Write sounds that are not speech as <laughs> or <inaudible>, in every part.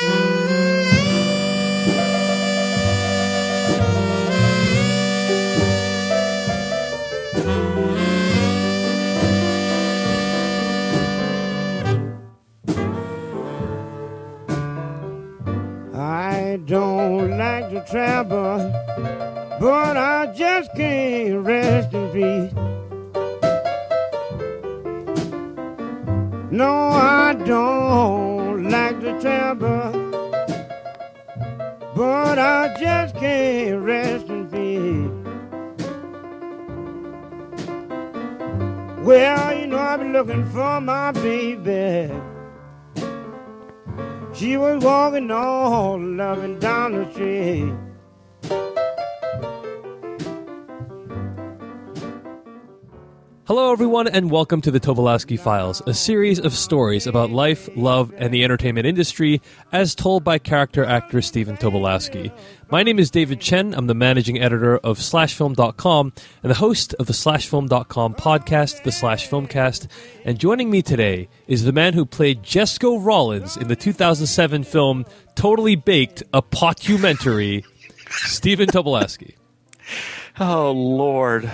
I Hello, everyone, and welcome to the Tobolowski Files, a series of stories about life, love, and the entertainment industry as told by character actor Stephen Tobolowski. My name is David Chen. I'm the managing editor of SlashFilm.com and the host of the SlashFilm.com podcast, the Slash Filmcast. And joining me today is the man who played Jesco Rollins in the 2007 film Totally Baked, a Potumentary, Stephen Tobolowski. <laughs> Oh Lord.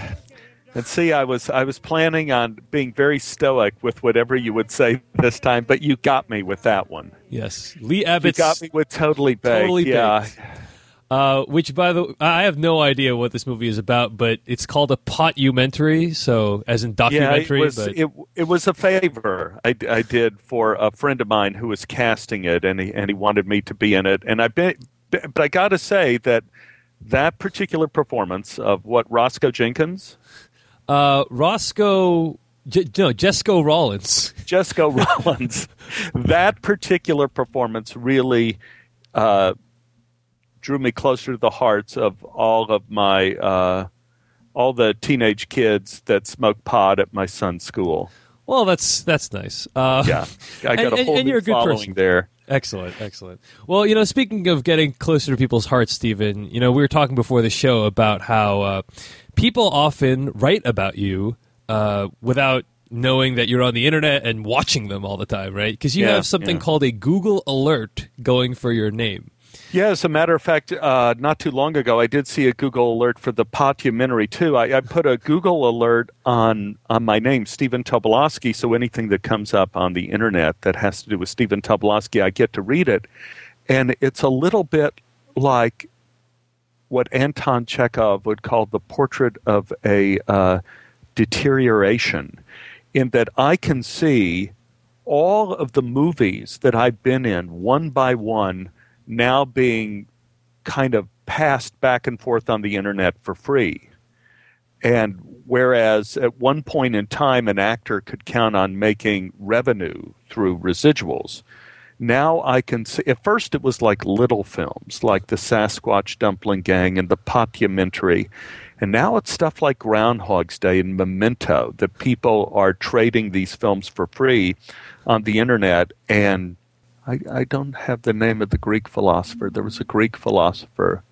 And see, I was I was planning on being very stoic with whatever you would say this time, but you got me with that one. Yes, Lee Evans. You Abbott's got me with totally baked. Totally yeah. Baked. Uh, which, by the way, I have no idea what this movie is about, but it's called a potumentary, so as in documentary. Yeah, it was but it, it was a favor I, I did for a friend of mine who was casting it, and he and he wanted me to be in it, and I bet, but I got to say that that particular performance of what Roscoe Jenkins, uh, Roscoe, J- no, Jesco Rollins. <laughs> Jesco Rollins, that particular performance really uh, drew me closer to the hearts of all of my uh, all the teenage kids that smoke pot at my son's school. Well, that's that's nice. Uh, Yeah, I got <laughs> And- a and- whole and new you're a good following person. there. Excellent, excellent. Well, you know, speaking of getting closer to people's hearts, Stephen, you know, we were talking before the show about how uh, people often write about you uh, without knowing that you're on the internet and watching them all the time, right? Because you Yeah, have something yeah. called a Google alert going for your name. Yeah, as a matter of fact, uh, not too long ago, I did see a Google alert for the Potumentary too. I, I put a Google alert on on my name, Stephen Tobolowski, so anything that comes up on the internet that has to do with Stephen Tobolowski, I get to read it, and it's a little bit like what Anton Chekhov would call the portrait of a uh, deterioration, in that I can see all of the movies that I've been in one by one now being kind of passed back and forth on the internet for free. And whereas at one point in time an actor could count on making revenue through residuals, now I can see. At first, it was like little films, like the Sasquatch Dumpling Gang and the Potumentary, and now it's stuff like Groundhog's Day and Memento that people are trading these films for free on the internet. And I, I don't have the name of the Greek philosopher. There was a Greek philosopher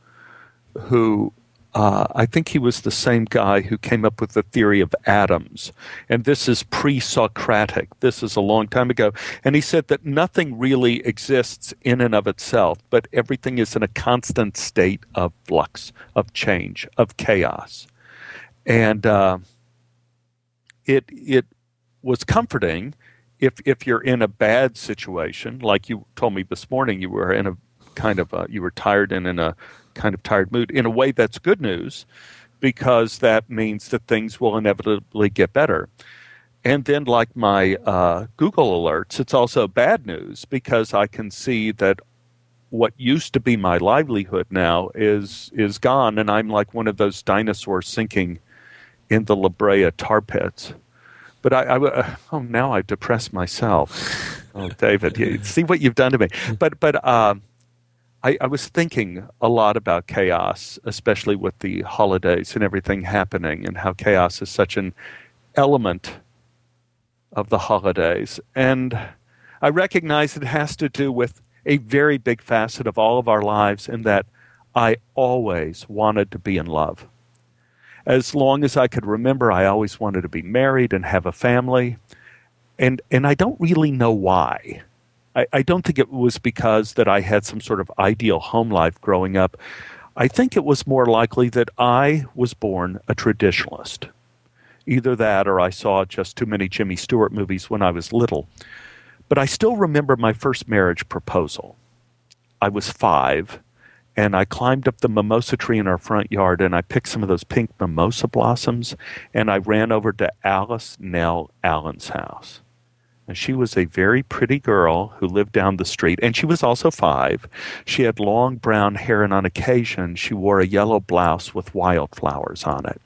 who uh, I think he was the same guy who came up with the theory of atoms. And this is pre Socratic. This is a long time ago. And he said that nothing really exists in and of itself, but everything is in a constant state of flux, of change, of chaos. And uh, it, it was comforting if, if you're in a bad situation, like you told me this morning, you were in a kind of, a, you were tired and in a kind of tired mood in a way that's good news because that means that things will inevitably get better. And then, like my uh, Google alerts, it's also bad news because I can see that what used to be my livelihood now is is gone, and I'm like one of those dinosaurs sinking in the La Brea tar pits. But I, I uh, oh now I've depressed myself. Oh, David, you, <laughs> see what you've done to me. But but. Um, I, I, was thinking a lot about chaos, especially with the holidays and everything happening, and how chaos is such an element of the holidays. And I recognize it has to do with a very big facet of all of our lives, in that I always wanted to be in love. As long as I could remember, I always wanted to be married and have a family. And, and I don't really know why. I, I don't think it was because that I had some sort of ideal home life growing up. I think it was more likely that I was born a traditionalist. Either that or I saw just too many Jimmy Stewart movies when I was little. But I still remember my first marriage proposal. I was five, and I climbed up the mimosa tree in our front yard and I picked some of those pink mimosa blossoms and I ran over to Alice Nell Allen's house. And she was a very pretty girl who lived down the street, and she was also five. She had long brown hair, and on occasion she wore a yellow blouse with wildflowers on it.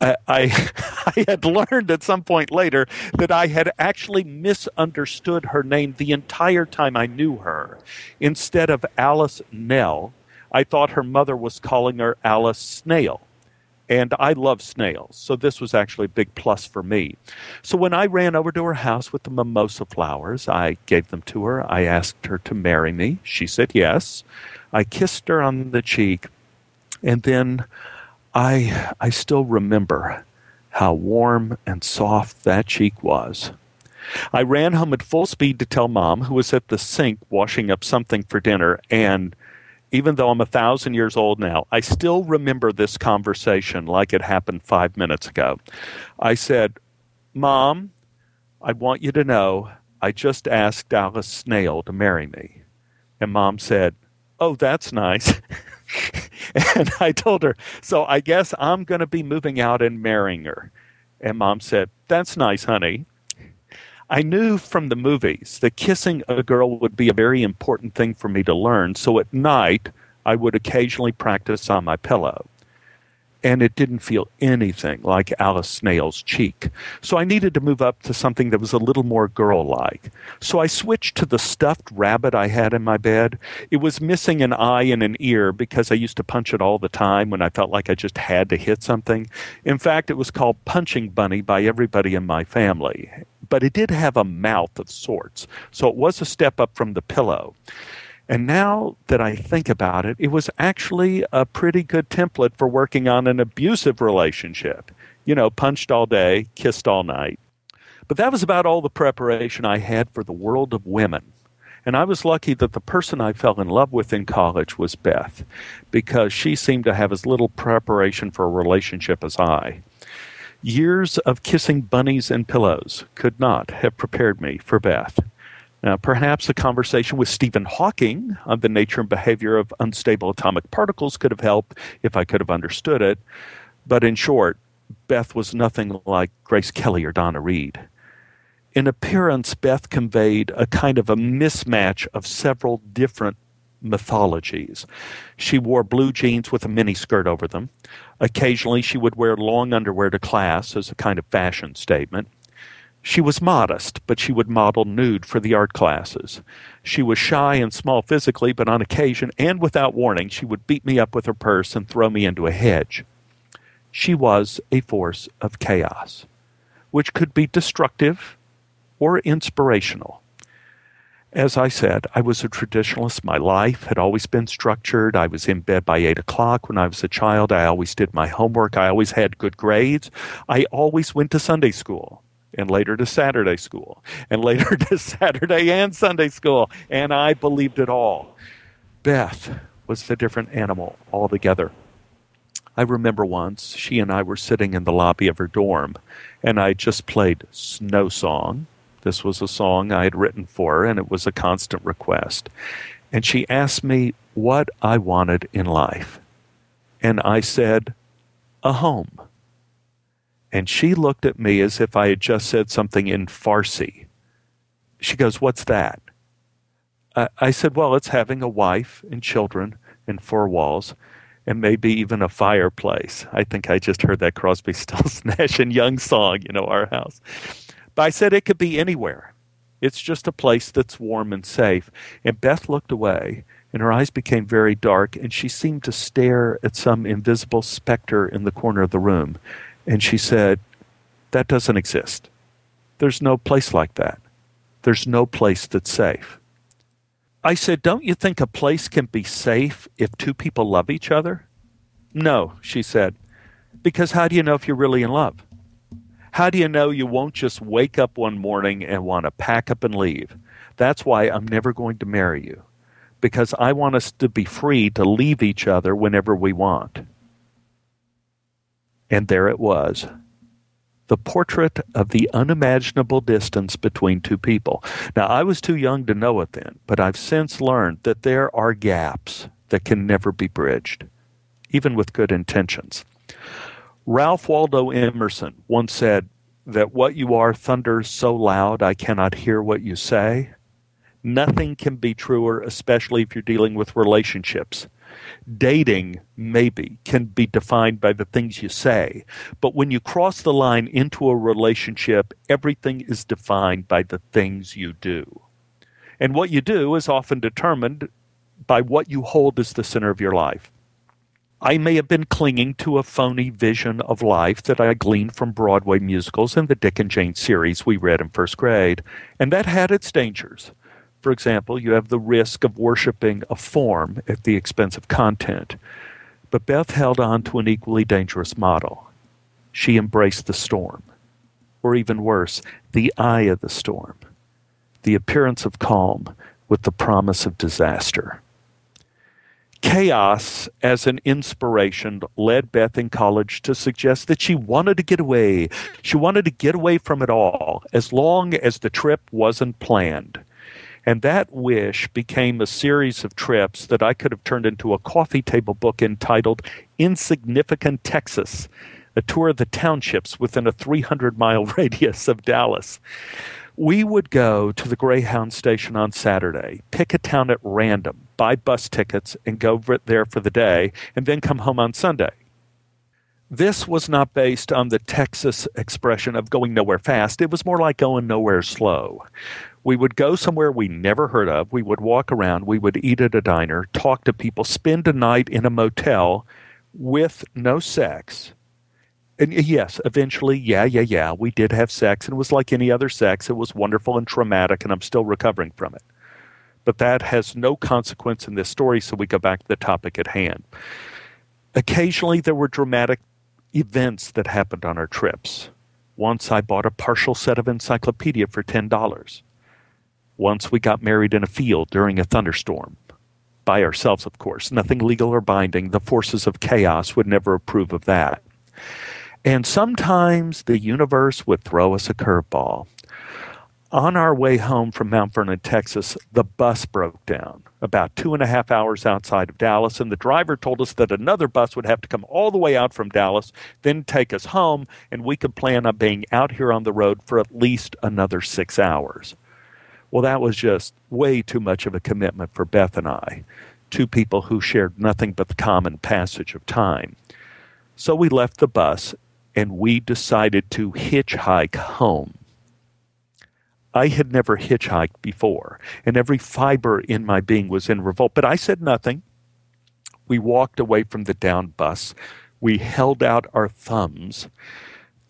I, <laughs> I, had learned at some point later that I had actually misunderstood her name the entire time I knew her. Instead of Alice Nell, I thought her mother was calling her Alice Snail. And I love snails, so this was actually a big plus for me. So when I ran over to her house with the mimosa flowers, I gave them to her. I asked her to marry me. She said yes. I kissed her on the cheek, and then I, I still remember how warm and soft that cheek was. I ran home at full speed to tell mom, who was at the sink washing up something for dinner, and even though I'm a thousand years old now, I still remember this conversation like it happened five minutes ago. I said, Mom, I want you to know I just asked Alice Snail to marry me. And mom said, Oh, that's nice. <laughs> <laughs> and I told her, so I guess I'm going to be moving out and marrying her. And mom said, That's nice, honey. I knew from the movies that kissing a girl would be a very important thing for me to learn, so at night I would occasionally practice on my pillow and it didn't feel anything like Alice Snail's cheek. So I needed to move up to something that was a little more girl like. So I switched to the stuffed rabbit I had in my bed. It was missing an eye and an ear because I used to punch it all the time when I felt like I just had to hit something. In fact, it was called Punching Bunny by everybody in my family. But it did have a mouth of sorts, so it was a step up from the pillow. And now that I think about it, it was actually a pretty good template for working on an abusive relationship. You know, punched all day, kissed all night. But that was about all the preparation I had for the world of women. And I was lucky that the person I fell in love with in college was Beth, because she seemed to have as little preparation for a relationship as I. Years of kissing bunnies and pillows could not have prepared me for Beth. Now, perhaps a conversation with Stephen Hawking on the nature and behavior of unstable atomic particles could have helped if I could have understood it. But in short, Beth was nothing like Grace Kelly or Donna Reed. In appearance, Beth conveyed a kind of a mismatch of several different mythologies. She wore blue jeans with a mini skirt over them. Occasionally, she would wear long underwear to class as a kind of fashion statement. She was modest, but she would model nude for the art classes. She was shy and small physically, but on occasion and without warning, she would beat me up with her purse and throw me into a hedge. She was a force of chaos, which could be destructive or inspirational. As I said, I was a traditionalist. My life had always been structured. I was in bed by 8 o'clock when I was a child. I always did my homework. I always had good grades. I always went to Sunday school and later to Saturday school, and later <laughs> to Saturday and Sunday school, and I believed it all. Beth was a different animal altogether. I remember once she and I were sitting in the lobby of her dorm, and I just played Snow Song. This was a song I had written for her, and it was a constant request. And she asked me what I wanted in life. And I said, a home. And she looked at me as if I had just said something in Farsi. She goes, What's that? I, I said, Well, it's having a wife and children and four walls and maybe even a fireplace. I think I just heard that Crosby, <laughs> Stills, Nash and Young song, you know, our house. But I said it could be anywhere. It's just a place that's warm and safe. And Beth looked away, and her eyes became very dark, and she seemed to stare at some invisible specter in the corner of the room. And she said, That doesn't exist. There's no place like that. There's no place that's safe. I said, Don't you think a place can be safe if two people love each other? No, she said, because how do you know if you're really in love? How do you know you won't just wake up one morning and want to pack up and leave? That's why I'm never going to marry you. Because I want us to be free to leave each other whenever we want. And there it was the portrait of the unimaginable distance between two people. Now, I was too young to know it then, but I've since learned that there are gaps that can never be bridged, even with good intentions. Ralph Waldo Emerson once said that what you are thunders so loud I cannot hear what you say. Nothing can be truer, especially if you're dealing with relationships dating maybe can be defined by the things you say. But when you cross the line into a relationship everything is defined by the things you do. And what you do is often determined by what you hold as the center of your life. I may have been clinging to a phony vision of life that I gleaned from Broadway musicals and the Dick and Jane series we read in first grade, and that had its dangers. For example, you have the risk of worshiping a form at the expense of content. But Beth held on to an equally dangerous model. She embraced the storm, or even worse, the eye of the storm, the appearance of calm with the promise of disaster. Chaos as an inspiration led Beth in college to suggest that she wanted to get away. She wanted to get away from it all as long as the trip wasn't planned. And that wish became a series of trips that I could have turned into a coffee table book entitled Insignificant Texas, a tour of the townships within a 300 mile <laughs> radius of Dallas. We would go to the Greyhound station on Saturday, pick a town at random, buy bus tickets, and go there for the day, and then come home on Sunday. This was not based on the Texas expression of going nowhere fast. It was more like going nowhere slow. We would go somewhere we never heard of. We would walk around. We would eat at a diner, talk to people, spend a night in a motel with no sex. And yes, eventually, yeah, yeah, yeah, we did have sex, and it was like any other sex. It was wonderful and traumatic, and I'm still recovering from it. But that has no consequence in this story, so we go back to the topic at hand. Occasionally, there were dramatic events that happened on our trips. Once I bought a partial set of encyclopedia for $10. Once we got married in a field during a thunderstorm. By ourselves, of course. Nothing legal or binding. The forces of chaos would never approve of that. And sometimes the universe would throw us a curveball. On our way home from Mount Vernon, Texas, the bus broke down about two and a half hours outside of Dallas, and the driver told us that another bus would have to come all the way out from Dallas, then take us home, and we could plan on being out here on the road for at least another six hours. Well, that was just way too much of a commitment for Beth and I, two people who shared nothing but the common passage of time. So we left the bus and we decided to hitchhike home. I had never hitchhiked before, and every fiber in my being was in revolt, but I said nothing. We walked away from the down bus. We held out our thumbs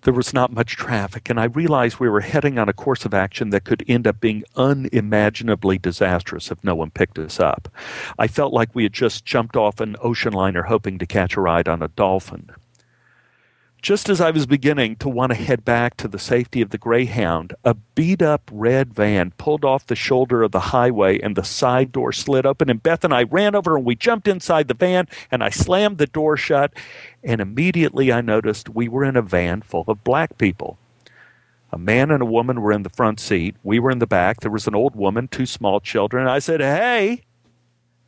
there was not much traffic, and I realized we were heading on a course of action that could end up being unimaginably disastrous if no one picked us up. I felt like we had just jumped off an ocean liner hoping to catch a ride on a dolphin. Just as I was beginning to want to head back to the safety of the Greyhound, a beat up red van pulled off the shoulder of the highway and the side door slid open. And Beth and I ran over and we jumped inside the van and I slammed the door shut. And immediately I noticed we were in a van full of black people. A man and a woman were in the front seat. We were in the back. There was an old woman, two small children. I said, Hey!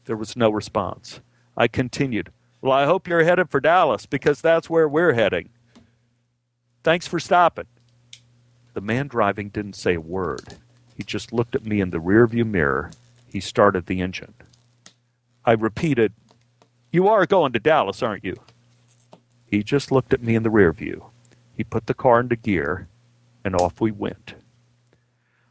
There was no response. I continued, Well, I hope you're headed for Dallas because that's where we're heading. Thanks for stopping. The man driving didn't say a word. He just looked at me in the rearview mirror. He started the engine. I repeated, You are going to Dallas, aren't you? He just looked at me in the rearview. He put the car into gear, and off we went.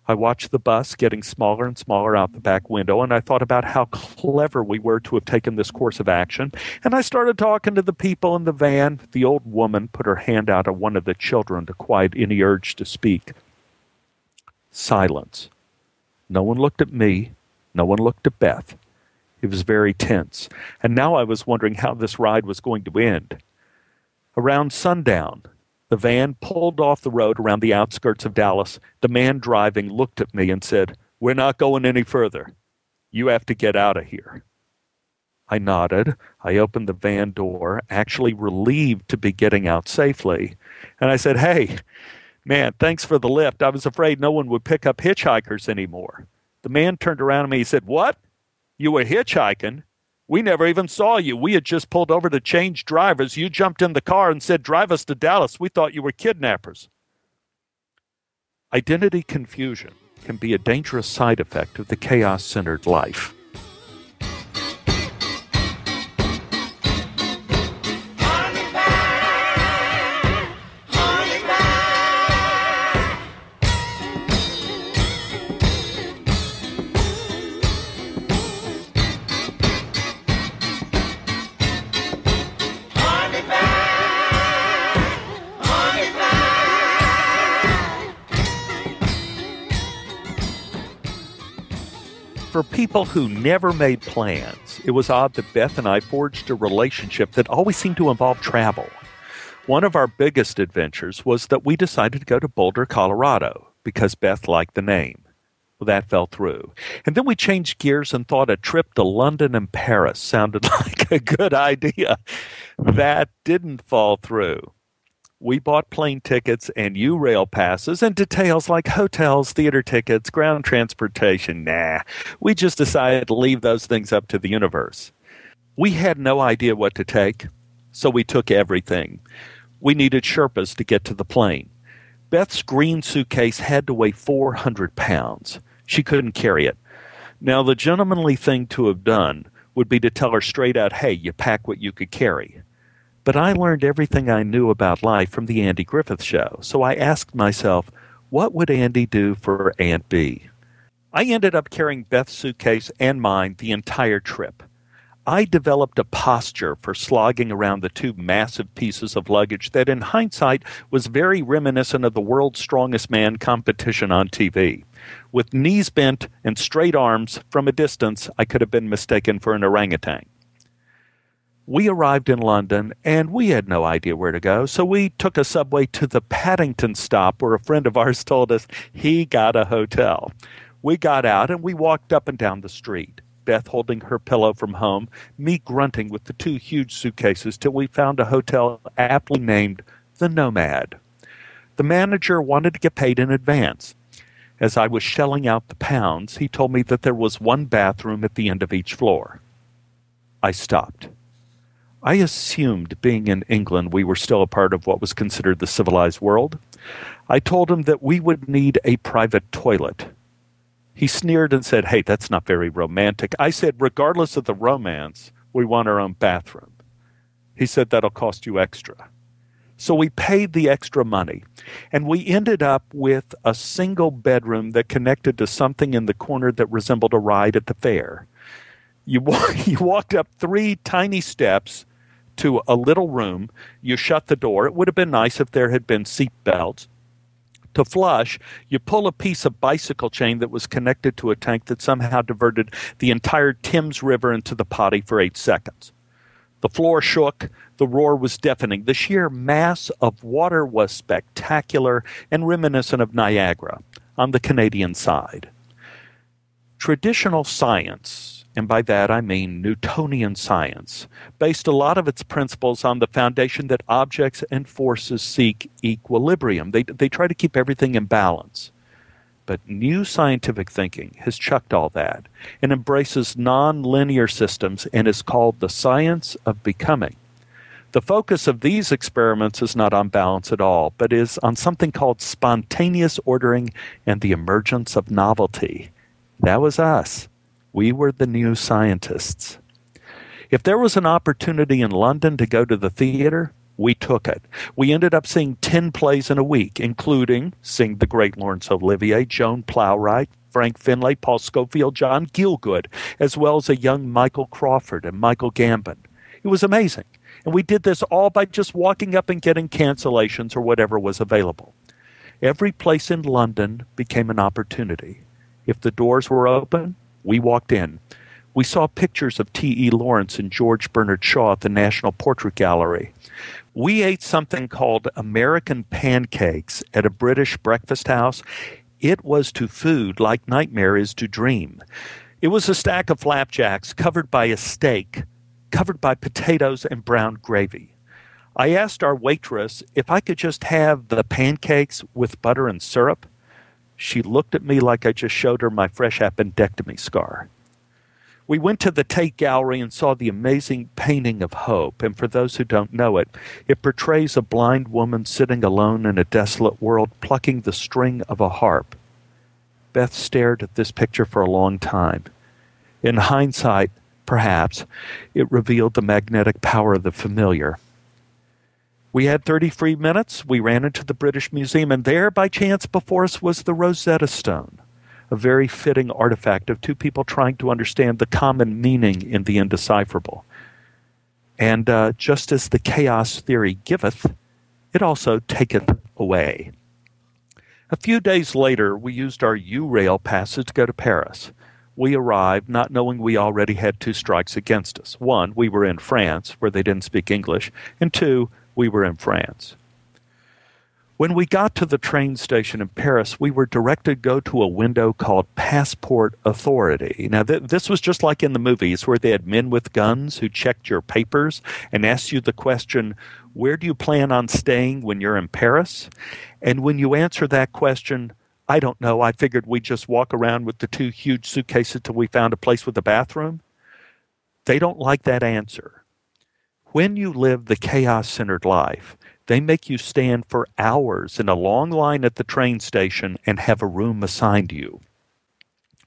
I watched the bus getting smaller and smaller out the back window, and I thought about how clever we were to have taken this course of action. And I started talking to the people in the van. The old woman put her hand out at one of the children to quiet any urge to speak. Silence. No one looked at me. No one looked at Beth. It was very tense. And now I was wondering how this ride was going to end. Around sundown, the van pulled off the road around the outskirts of Dallas. The man driving looked at me and said, We're not going any further. You have to get out of here. I nodded. I opened the van door, actually relieved to be getting out safely. And I said, Hey, man, thanks for the lift. I was afraid no one would pick up hitchhikers anymore. The man turned around to me. He said, What? You were hitchhiking? We never even saw you. We had just pulled over to change drivers. You jumped in the car and said, Drive us to Dallas. We thought you were kidnappers. Identity confusion can be a dangerous side effect of the chaos centered life. For people who never made plans, it was odd that Beth and I forged a relationship that always seemed to involve travel. One of our biggest adventures was that we decided to go to Boulder, Colorado, because Beth liked the name. Well, that fell through. And then we changed gears and thought a trip to London and Paris sounded <laughs> like a good idea. That didn't fall through we bought plane tickets and Eurail passes and details like hotels, theater tickets, ground transportation. Nah, we just decided to leave those things up to the universe. We had no idea what to take, so we took everything. We needed Sherpas to get to the plane. Beth's green suitcase had to weigh 400 pounds. She couldn't carry it. Now, the gentlemanly thing to have done would be to tell her straight out, hey, you pack what you could carry. But I learned everything I knew about life from the Andy Griffith Show, so I asked myself, what would Andy do for Aunt Bee? I ended up carrying Beth's suitcase and mine the entire trip. I developed a posture for slogging around the two massive pieces of luggage that, in hindsight, was very reminiscent of the world's strongest man competition on TV. With knees bent and straight arms, from a distance, I could have been mistaken for an orangutan we arrived in London and we had no idea where to go. So we took a subway to the Paddington stop where a friend of ours told us he got a hotel. We got out and we walked up and down the street. Beth holding her pillow from home, me grunting with the two huge suitcases till we found a hotel aptly named the Nomad. The manager wanted to get paid in advance. As I was shelling out the pounds, he told me that there was one bathroom at the end of each floor. I stopped. I assumed, being in England, we were still a part of what was considered the civilized world. I told him that we would need a private toilet. He sneered and said, Hey, that's not very romantic. I said, Regardless of the romance, we want our own bathroom. He said, That'll cost you extra. So we paid the extra money, and we ended up with a single bedroom that connected to something in the corner that resembled a ride at the fair. You, <laughs> you walked up three tiny steps to a little room. You shut the door. It would have been nice if there had been seat belts. To flush, you pull a piece of bicycle chain that was connected to a tank that somehow diverted the entire Thames River into the potty for eight seconds. The floor shook. The roar was deafening. The sheer mass of water was spectacular and reminiscent of Niagara on the Canadian side. Traditional science and by that I mean Newtonian science, based a lot of its principles on the foundation that objects and forces seek equilibrium. They, they try to keep everything in balance. But new scientific thinking has chucked all that and embraces nonlinear systems and is called the science of becoming. The focus of these experiments is not on balance at all, but is on something called spontaneous ordering and the emergence of novelty. That was us. We were the new scientists. If there was an opportunity in London to go to the theater, we took it. We ended up seeing 10 plays in a week, including seeing the great Laurence Olivier, Joan Plowright, Frank Finlay, Paul Scofield, John Gielgud, as well as a young Michael Crawford and Michael Gambon. It was amazing. And we did this all by just walking up and getting cancellations or whatever was available. Every place in London became an opportunity. If the doors were open, we walked in. We saw pictures of T.E. Lawrence and George Bernard Shaw at the National Portrait Gallery. We ate something called American pancakes at a British breakfast house. it was to food like nightmare is to dream. It was a stack of flapjacks covered by a steak, covered by potatoes and brown gravy. I asked our waitress if I could just have the pancakes with butter and syrup. She looked at me like I just showed her my fresh appendectomy scar. We went to the Tate Gallery and saw the amazing painting of hope. And for those who don't know it, it portrays a blind woman sitting alone in a desolate world plucking the string of a harp. Beth stared at this picture for a long time. In hindsight, perhaps, it revealed the magnetic power of the familiar. We had 30 free minutes. We ran into the British Museum, and there, by chance, before us was the Rosetta Stone a very fitting artifact of two people trying to understand the common meaning in the indecipherable. And uh, just as the chaos theory giveth, it also taketh away. A few days later, we used our Eurail passes to go to Paris. We arrived not knowing we already had two strikes against us. One, we were in France, where they didn't speak English, and two, we were in France. When we got to the train station in Paris, we were directed to go to a window called Passport Authority. Now, th- this was just like in the movies where they had men with guns who checked your papers and asked you the question, Where do you plan on staying when you're in Paris? And when you answer that question, I don't know, I figured we'd just walk around with the two huge suitcases till we found a place with a bathroom. They don't like that answer. When you live the chaos centered life, they make you stand for hours in a long line at the train station and have a room assigned you.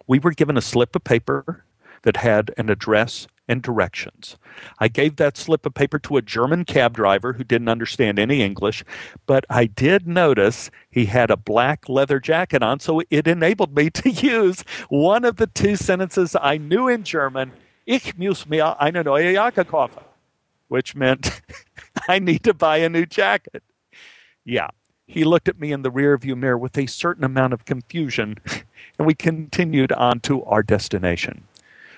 We were given a slip of paper that had an address and directions. I gave that slip of paper to a German cab driver who didn't understand any English, but I did notice he had a black leather jacket on, so it enabled me <laughs> to use one of the two sentences I knew in German, Ich muss mir eine neue Jacke kaufen, which meant <laughs> I need to buy a new jacket. Yeah. He looked at me in the rearview mirror with a certain amount of confusion, <laughs> and we continued on to our destination.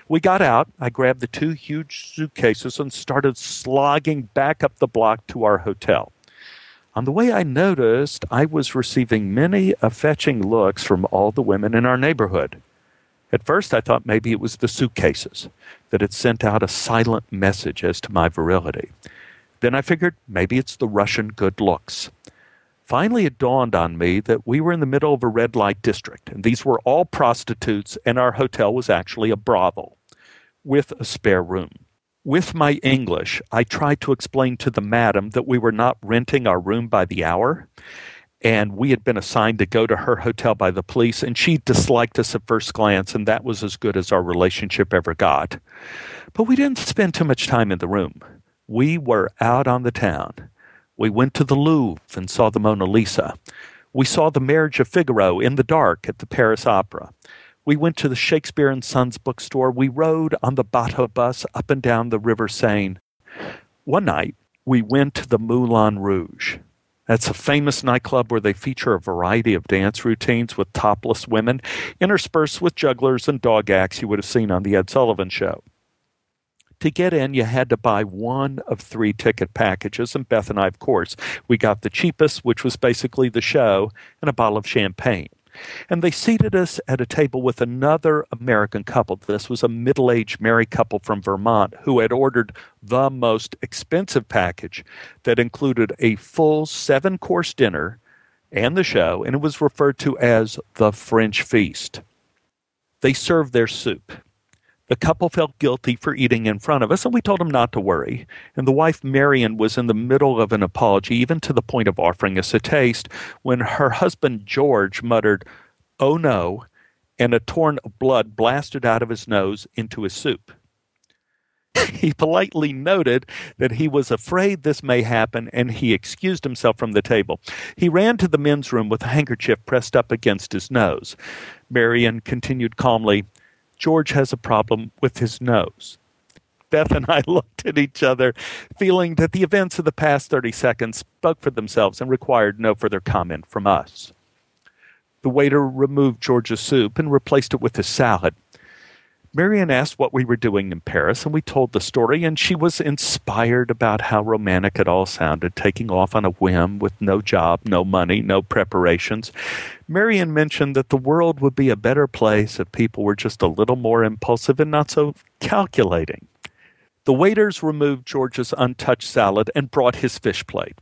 We got out. I grabbed the two huge suitcases and started slogging back up the block to our hotel. On the way, I noticed I was receiving many fetching looks from all the women in our neighborhood. At first, I thought maybe it was the suitcases that had sent out a silent message as to my virility. Then I figured maybe it's the Russian good looks. Finally, it dawned on me that we were in the middle of a red light district, and these were all prostitutes, and our hotel was actually a brothel with a spare room. With my English, I tried to explain to the madam that we were not renting our room by the hour, and we had been assigned to go to her hotel by the police, and she disliked us at first glance, and that was as good as our relationship ever got. But we didn't spend too much time in the room. We were out on the town. We went to the Louvre and saw the Mona Lisa. We saw the Marriage of Figaro in the dark at the Paris Opera. We went to the Shakespeare and Sons bookstore. We rode on the Bateau bus up and down the River Seine. One night, we went to the Moulin Rouge. That's a famous nightclub where they feature a variety of dance routines with topless women, interspersed with jugglers and dog acts you would have seen on The Ed Sullivan Show to get in, you had to buy one of three ticket packages. And Beth and I, of course, we got the cheapest, which was basically the show, and a bottle of champagne. And they seated us at a table with another American couple. This was a middle aged married couple from Vermont who had ordered the most expensive package that included a full seven course dinner and the show, and it was referred to as the French Feast. They served their soup the couple felt guilty for eating in front of us, and we told them not to worry. And the wife, Marion, was in the middle of an apology, even to the point of offering us a taste, when her husband, George, muttered, Oh no, and a torrent of blood blasted out of his nose into his soup. <laughs> he politely noted that he was afraid this may happen and he excused himself from the table. He ran to the men's room with a handkerchief pressed up against his nose. Marion continued calmly, George has a problem with his nose. Beth and I <laughs> looked at each other, feeling that the events of the past 30 seconds spoke for themselves and required no further comment from us. The waiter removed George's soup and replaced it with a salad. Marion asked what we were doing in Paris, and we told the story, and she was inspired about how romantic it all sounded, taking off on a whim with no job, no money, no preparations. Marion mentioned that the world would be a better place if people were just a little more impulsive and not so calculating. The waiters removed George's untouched salad and brought his fish plate.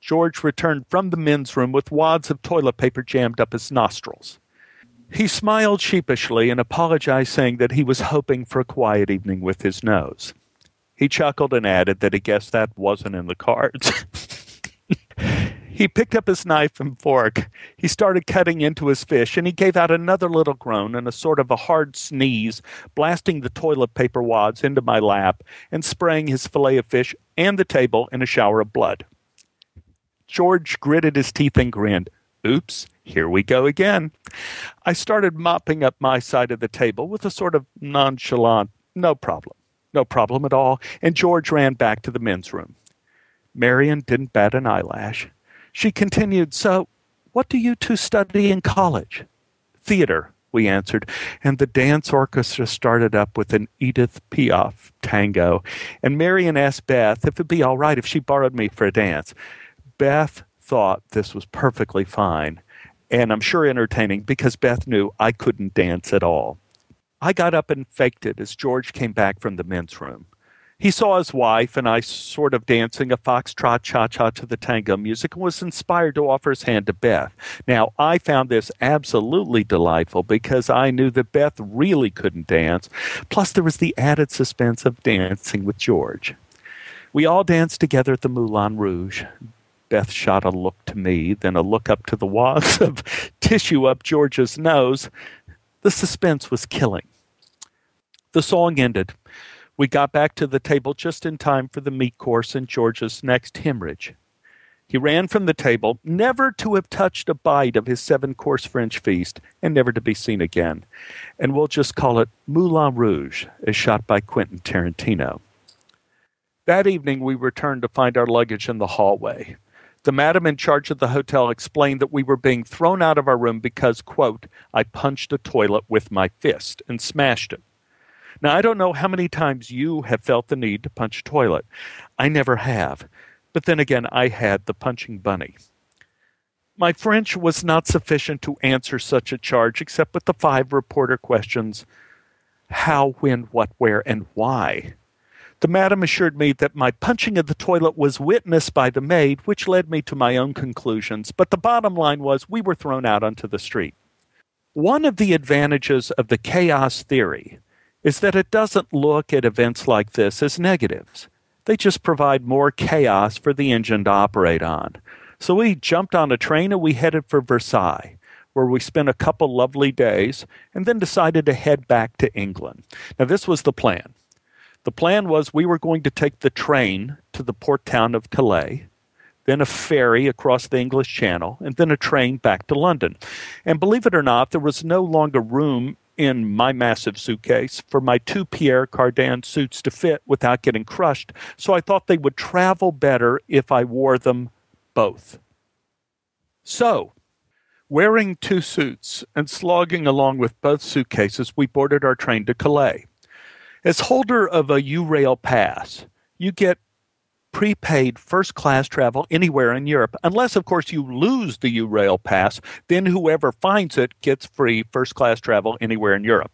George returned from the men's room with wads of toilet paper jammed up his nostrils. He smiled sheepishly and apologized, saying that he was hoping for a quiet evening with his nose. He chuckled and added that he guessed that wasn't in the cards. <laughs> he picked up his knife and fork. He started cutting into his fish, and he gave out another little groan and a sort of a hard sneeze, blasting the toilet paper wads into my lap and spraying his fillet of fish and the table in a shower of blood. George gritted his teeth and grinned. Oops, here we go again. I started mopping up my side of the table with a sort of nonchalant, no problem, no problem at all, and George ran back to the men's room. Marion didn't bat an eyelash. She continued, So, what do you two study in college? Theater, we answered, and the dance orchestra started up with an Edith Piaf tango, and Marion asked Beth if it'd be all right if she borrowed me for a dance. Beth thought this was perfectly fine and I'm sure entertaining because Beth knew I couldn't dance at all. I got up and faked it as George came back from the men's room. He saw his wife and I sort of dancing a foxtrot cha cha to the tango music and was inspired to offer his hand to Beth. Now, I found this absolutely delightful because I knew that Beth really couldn't dance, plus, there was the added suspense of dancing with George. We all danced together at the Moulin Rouge. Beth shot a look to me, then a look up to the wads <laughs> of tissue up George's nose. The suspense was killing. The song ended. We got back to the table just in time for the meat course and George's next hemorrhage. He ran from the table, never to have touched a bite of his seven course French feast, and never to be seen again. And we'll just call it Moulin Rouge, as shot by Quentin Tarantino. That evening, we returned to find our luggage in the hallway. The madam in charge of the hotel explained that we were being thrown out of our room because, quote, I punched a toilet with my fist and smashed it. Now, I don't know how many times you have felt the need to punch a toilet. I never have. But then again, I had the punching bunny. My French was not sufficient to answer such a charge except with the five reporter questions how, when, what, where, and why. The madam assured me that my punching of the toilet was witnessed by the maid, which led me to my own conclusions, but the bottom line was we were thrown out onto the street. One of the advantages of the chaos theory is that it doesn't look at events like this as negatives. They just provide more chaos for the engine to operate on. So we jumped on a train and we headed for Versailles, where we spent a couple lovely days and then decided to head back to England. Now, this was the plan. The plan was we were going to take the train to the port town of Calais, then a ferry across the English Channel, and then a train back to London. And believe it or not, there was no longer room in my massive suitcase for my two Pierre Cardin suits to fit without getting crushed, so I thought they would travel better if I wore them both. So, wearing two suits and slogging along with both suitcases, we boarded our train to Calais. As holder of a Eurail pass, you get prepaid first class travel anywhere in Europe, unless, of course, you lose the Eurail pass. Then whoever finds it gets free first class travel anywhere in Europe.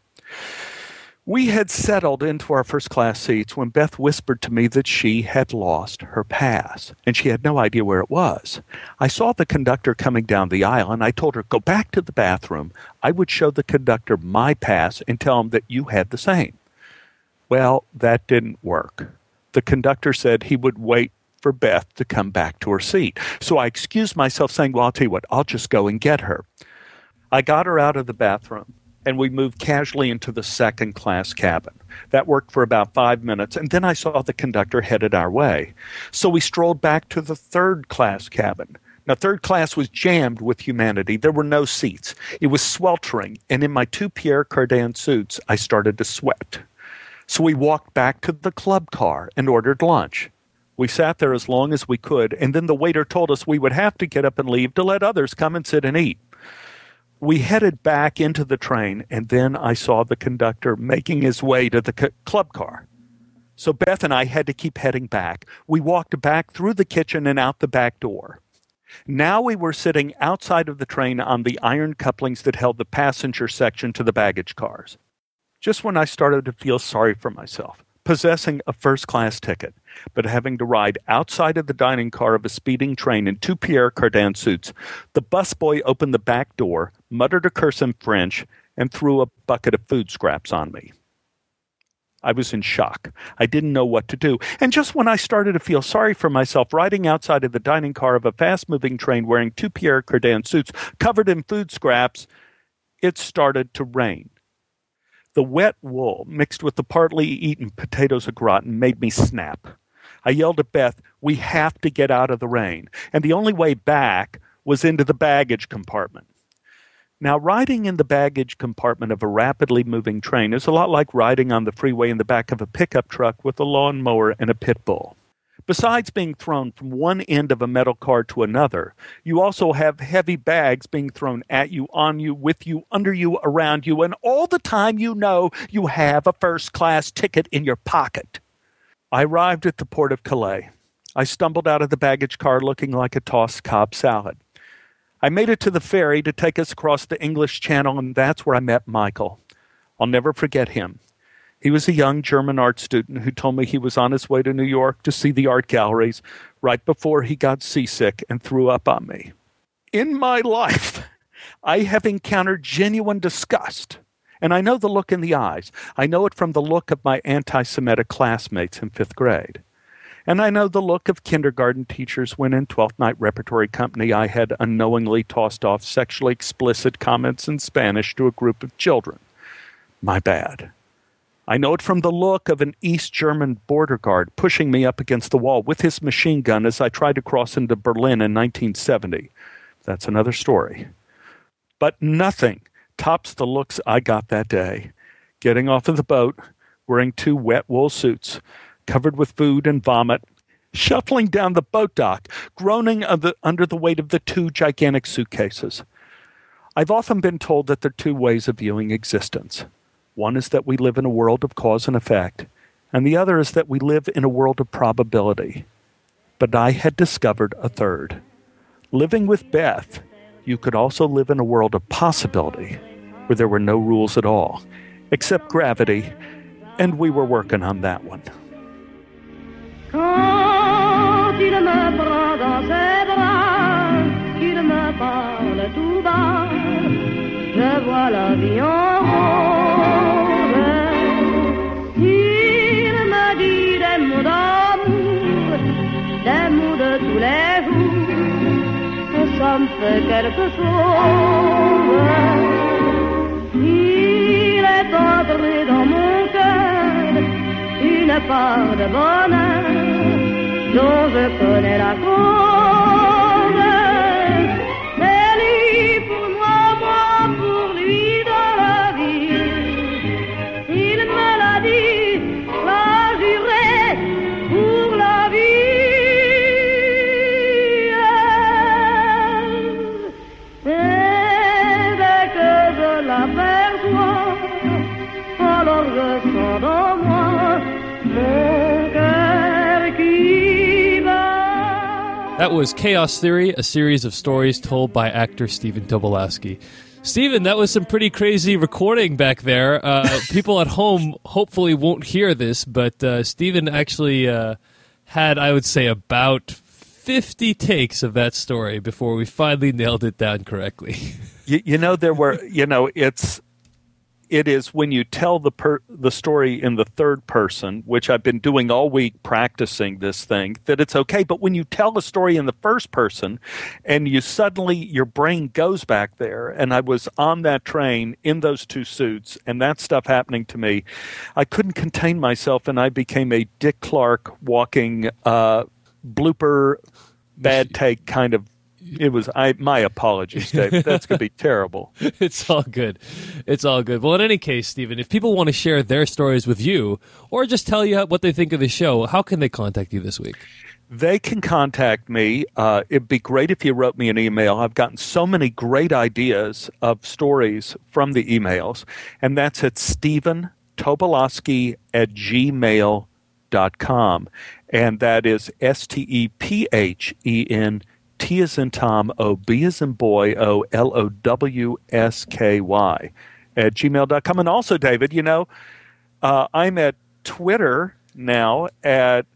We had settled into our first class seats when Beth whispered to me that she had lost her pass, and she had no idea where it was. I saw the conductor coming down the aisle, and I told her, Go back to the bathroom. I would show the conductor my pass and tell him that you had the same. Well, that didn't work. The conductor said he would wait for Beth to come back to her seat. So I excused myself, saying, Well, I'll tell you what, I'll just go and get her. I got her out of the bathroom and we moved casually into the second class cabin. That worked for about five minutes, and then I saw the conductor headed our way. So we strolled back to the third class cabin. Now, third class was jammed with humanity. There were no seats. It was sweltering, and in my two Pierre Cardin suits, I started to sweat. So we walked back to the club car and ordered lunch. We sat there as long as we could, and then the waiter told us we would have to get up and leave to let others come and sit and eat. we headed back into the train, and then I saw the conductor making his way to the c- club car. So Beth and I had to keep heading back. We walked back through the kitchen and out the back door. Now we were sitting outside of the train on the iron couplings that held the passenger section to the baggage cars. Just when I started to feel sorry for myself, possessing a first class ticket, but having to ride outside of the dining car of a speeding train in two Pierre Cardin suits, the busboy opened the back door, muttered a curse in French, and threw a bucket of food scraps on me. I was in shock. I didn't know what to do. And just when I started to feel sorry for myself, riding outside of the dining car of a fast moving train wearing two Pierre Cardin suits covered in food scraps, it started to rain. The wet wool mixed with the partly eaten potatoes au gratin made me snap. I yelled at Beth, We have to get out of the rain. And the only way back was into the baggage compartment. Now, riding in the baggage compartment of a rapidly moving train is a lot like riding on the freeway in the back of a pickup truck with a lawnmower and a pit bull. Besides being thrown from one end of a metal car to another, you also have heavy bags being thrown at you, on you, with you, under you, around you, and all the time you know you have a first class ticket in your pocket. I arrived at the port of Calais. I stumbled out of the baggage car looking like a tossed Cobb salad. I made it to the ferry to take us across the English Channel, and that's where I met Michael. I'll never forget him. He was a young German art student who told me he was on his way to New York to see the art galleries right before he got seasick and threw up on me. In my life, I have encountered genuine disgust. And I know the look in the eyes. I know it from the look of my anti Semitic classmates in fifth grade. And I know the look of kindergarten teachers when in Twelfth Night Repertory Company I had unknowingly tossed off sexually explicit comments in Spanish to a group of children. My bad. I know it from the look of an East German border guard pushing me up against the wall with his machine gun as I tried to cross into Berlin in 1970. That's another story. But nothing tops the looks I got that day. Getting off of the boat, wearing two wet wool suits, covered with food and vomit, shuffling down the boat dock, groaning under the weight of the two gigantic suitcases. I've often been told that there are two ways of viewing existence. One is that we live in a world of cause and effect, and the other is that we live in a world of probability. But I had discovered a third. Living with Beth, you could also live in a world of possibility where there were no rules at all, except gravity, and we were working on that one. Je vois la vie en rose. Quelque chose. Il est entré dans mon cœur une part de bonheur dont je connais la cause. That was Chaos Theory, a series of stories told by actor Stephen Tobolowsky. Stephen, that was some pretty crazy recording back there. Uh, <laughs> people at home hopefully won't hear this, but uh, Stephen actually uh, had, I would say, about 50 takes of that story before we finally nailed it down correctly. you, you know, there were, you know, it's it is when you tell the per- the story in the third person, which I've been doing all week practicing this thing, that it's okay. But when you tell a story in the first person, and you suddenly your brain goes back there, and I was on that train in those two suits, and that stuff happening to me, I couldn't contain myself, and I became a Dick Clark walking uh, blooper, bad <laughs> take kind of it was I. My apologies, Dave. That's going to be <laughs> terrible. it's all good. It's all good. Well, in any case, Stephen, if people want to share their stories with you or just tell you what they think of the show, how can they contact you this week? They can contact me. Uh, it'd be great if you wrote me an email. I've gotten so many great ideas of stories from the emails, and that's at Stephen Tobolowsky at gmail.com. And that is S T E P H E N T as in Tom, O B as in boy, O L O W S K Y at gmail.com. And also, David, you know, uh, I'm at Twitter now at.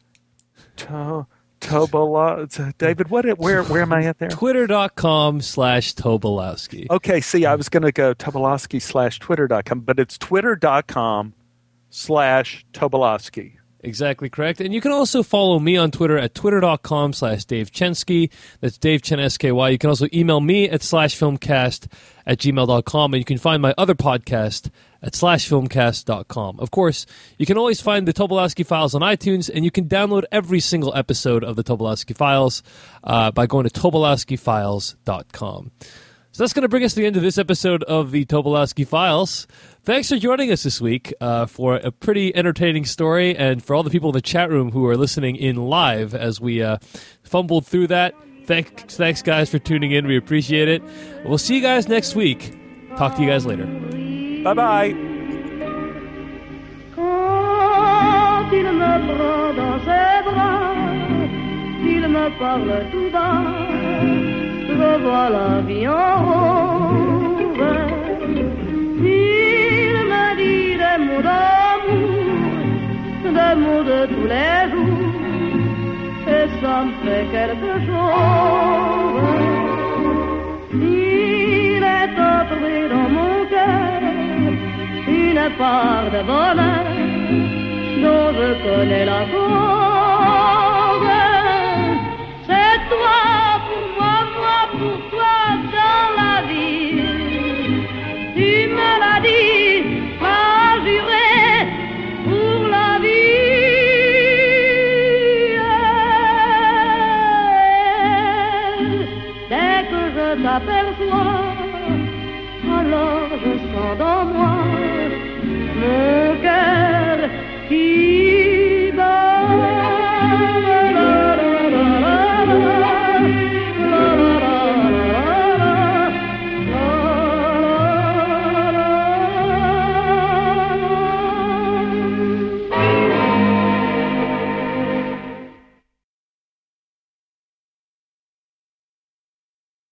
To- Tobola, David, what? Where? Where am I at there? Twitter.com slash Tobolowsky. Okay, see, I was going to go Tobolowsky slash Twitter.com, but it's Twitter.com slash Tobolowsky. Exactly correct. And you can also follow me on Twitter at twitter.com slash Dave Chensky. That's Dave Chen S-K-Y. You can also email me at slash filmcast at gmail.com. And you can find my other podcast at slashfilmcast.com. Of course, you can always find the Tobolowsky Files on iTunes, and you can download every single episode of the Tobolowsky Files uh, by going to tobolowskyfiles.com. So that's going to bring us to the end of this episode of the Tobolowsky Files. Thanks for joining us this week uh, for a pretty entertaining story, and for all the people in the chat room who are listening in live as we uh, fumbled through that. Thanks, thanks, guys, for tuning in. We appreciate it. We'll see you guys next week. Talk to you guys later. Bye bye. de voir la vie en rose. Il me dit des mots d'amour, des mots de tous les jours, et ça me fait quelque chose. Il est entré dans mon cœur une part de bonheur dont je connais la cause. C'est toi. Daddy.